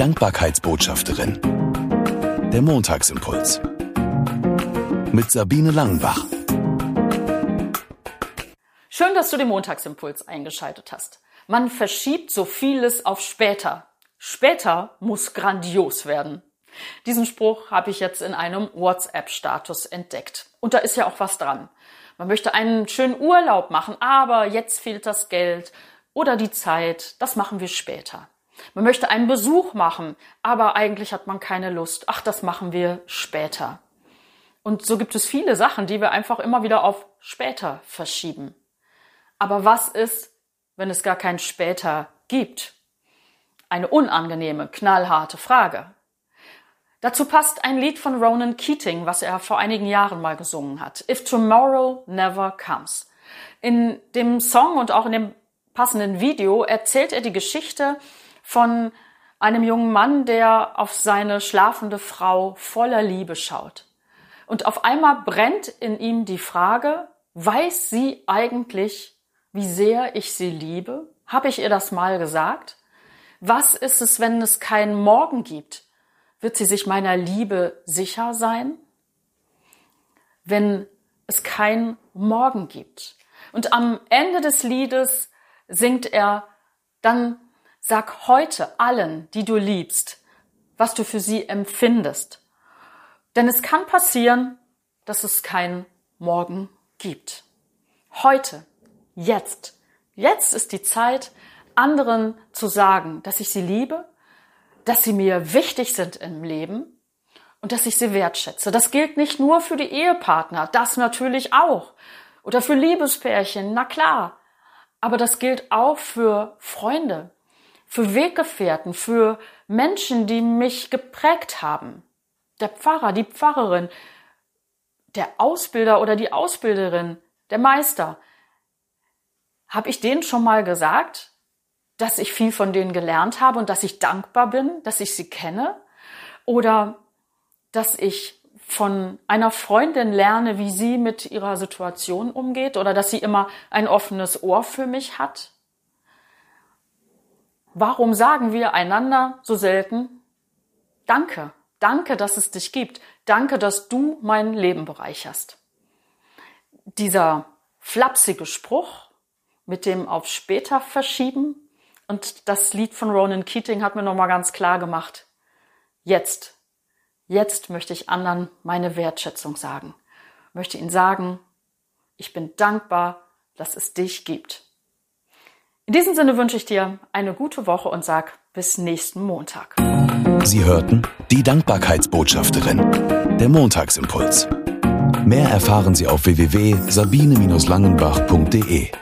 Dankbarkeitsbotschafterin. Der Montagsimpuls. Mit Sabine Langenbach. Schön, dass du den Montagsimpuls eingeschaltet hast. Man verschiebt so vieles auf später. Später muss grandios werden. Diesen Spruch habe ich jetzt in einem WhatsApp-Status entdeckt. Und da ist ja auch was dran. Man möchte einen schönen Urlaub machen, aber jetzt fehlt das Geld oder die Zeit. Das machen wir später. Man möchte einen Besuch machen, aber eigentlich hat man keine Lust. Ach, das machen wir später. Und so gibt es viele Sachen, die wir einfach immer wieder auf später verschieben. Aber was ist, wenn es gar kein später gibt? Eine unangenehme, knallharte Frage. Dazu passt ein Lied von Ronan Keating, was er vor einigen Jahren mal gesungen hat. If Tomorrow Never Comes. In dem Song und auch in dem passenden Video erzählt er die Geschichte von einem jungen Mann, der auf seine schlafende Frau voller Liebe schaut. Und auf einmal brennt in ihm die Frage, weiß sie eigentlich, wie sehr ich sie liebe? Habe ich ihr das mal gesagt? Was ist es, wenn es keinen Morgen gibt? Wird sie sich meiner Liebe sicher sein? Wenn es keinen Morgen gibt. Und am Ende des Liedes singt er, dann sag heute allen, die du liebst, was du für sie empfindest. Denn es kann passieren, dass es keinen Morgen gibt. Heute Jetzt. Jetzt ist die Zeit, anderen zu sagen, dass ich sie liebe, dass sie mir wichtig sind im Leben und dass ich sie wertschätze. Das gilt nicht nur für die Ehepartner, das natürlich auch. Oder für Liebespärchen, na klar. Aber das gilt auch für Freunde, für Weggefährten, für Menschen, die mich geprägt haben. Der Pfarrer, die Pfarrerin, der Ausbilder oder die Ausbilderin, der Meister. Habe ich denen schon mal gesagt, dass ich viel von denen gelernt habe und dass ich dankbar bin, dass ich sie kenne? Oder dass ich von einer Freundin lerne, wie sie mit ihrer Situation umgeht oder dass sie immer ein offenes Ohr für mich hat? Warum sagen wir einander so selten Danke, danke, dass es dich gibt, danke, dass du mein Leben bereicherst? Dieser flapsige Spruch, mit dem auf später verschieben. Und das Lied von Ronan Keating hat mir nochmal ganz klar gemacht, jetzt, jetzt möchte ich anderen meine Wertschätzung sagen. Möchte ihnen sagen, ich bin dankbar, dass es dich gibt. In diesem Sinne wünsche ich dir eine gute Woche und sag bis nächsten Montag. Sie hörten die Dankbarkeitsbotschafterin, der Montagsimpuls. Mehr erfahren Sie auf www.sabine-langenbach.de.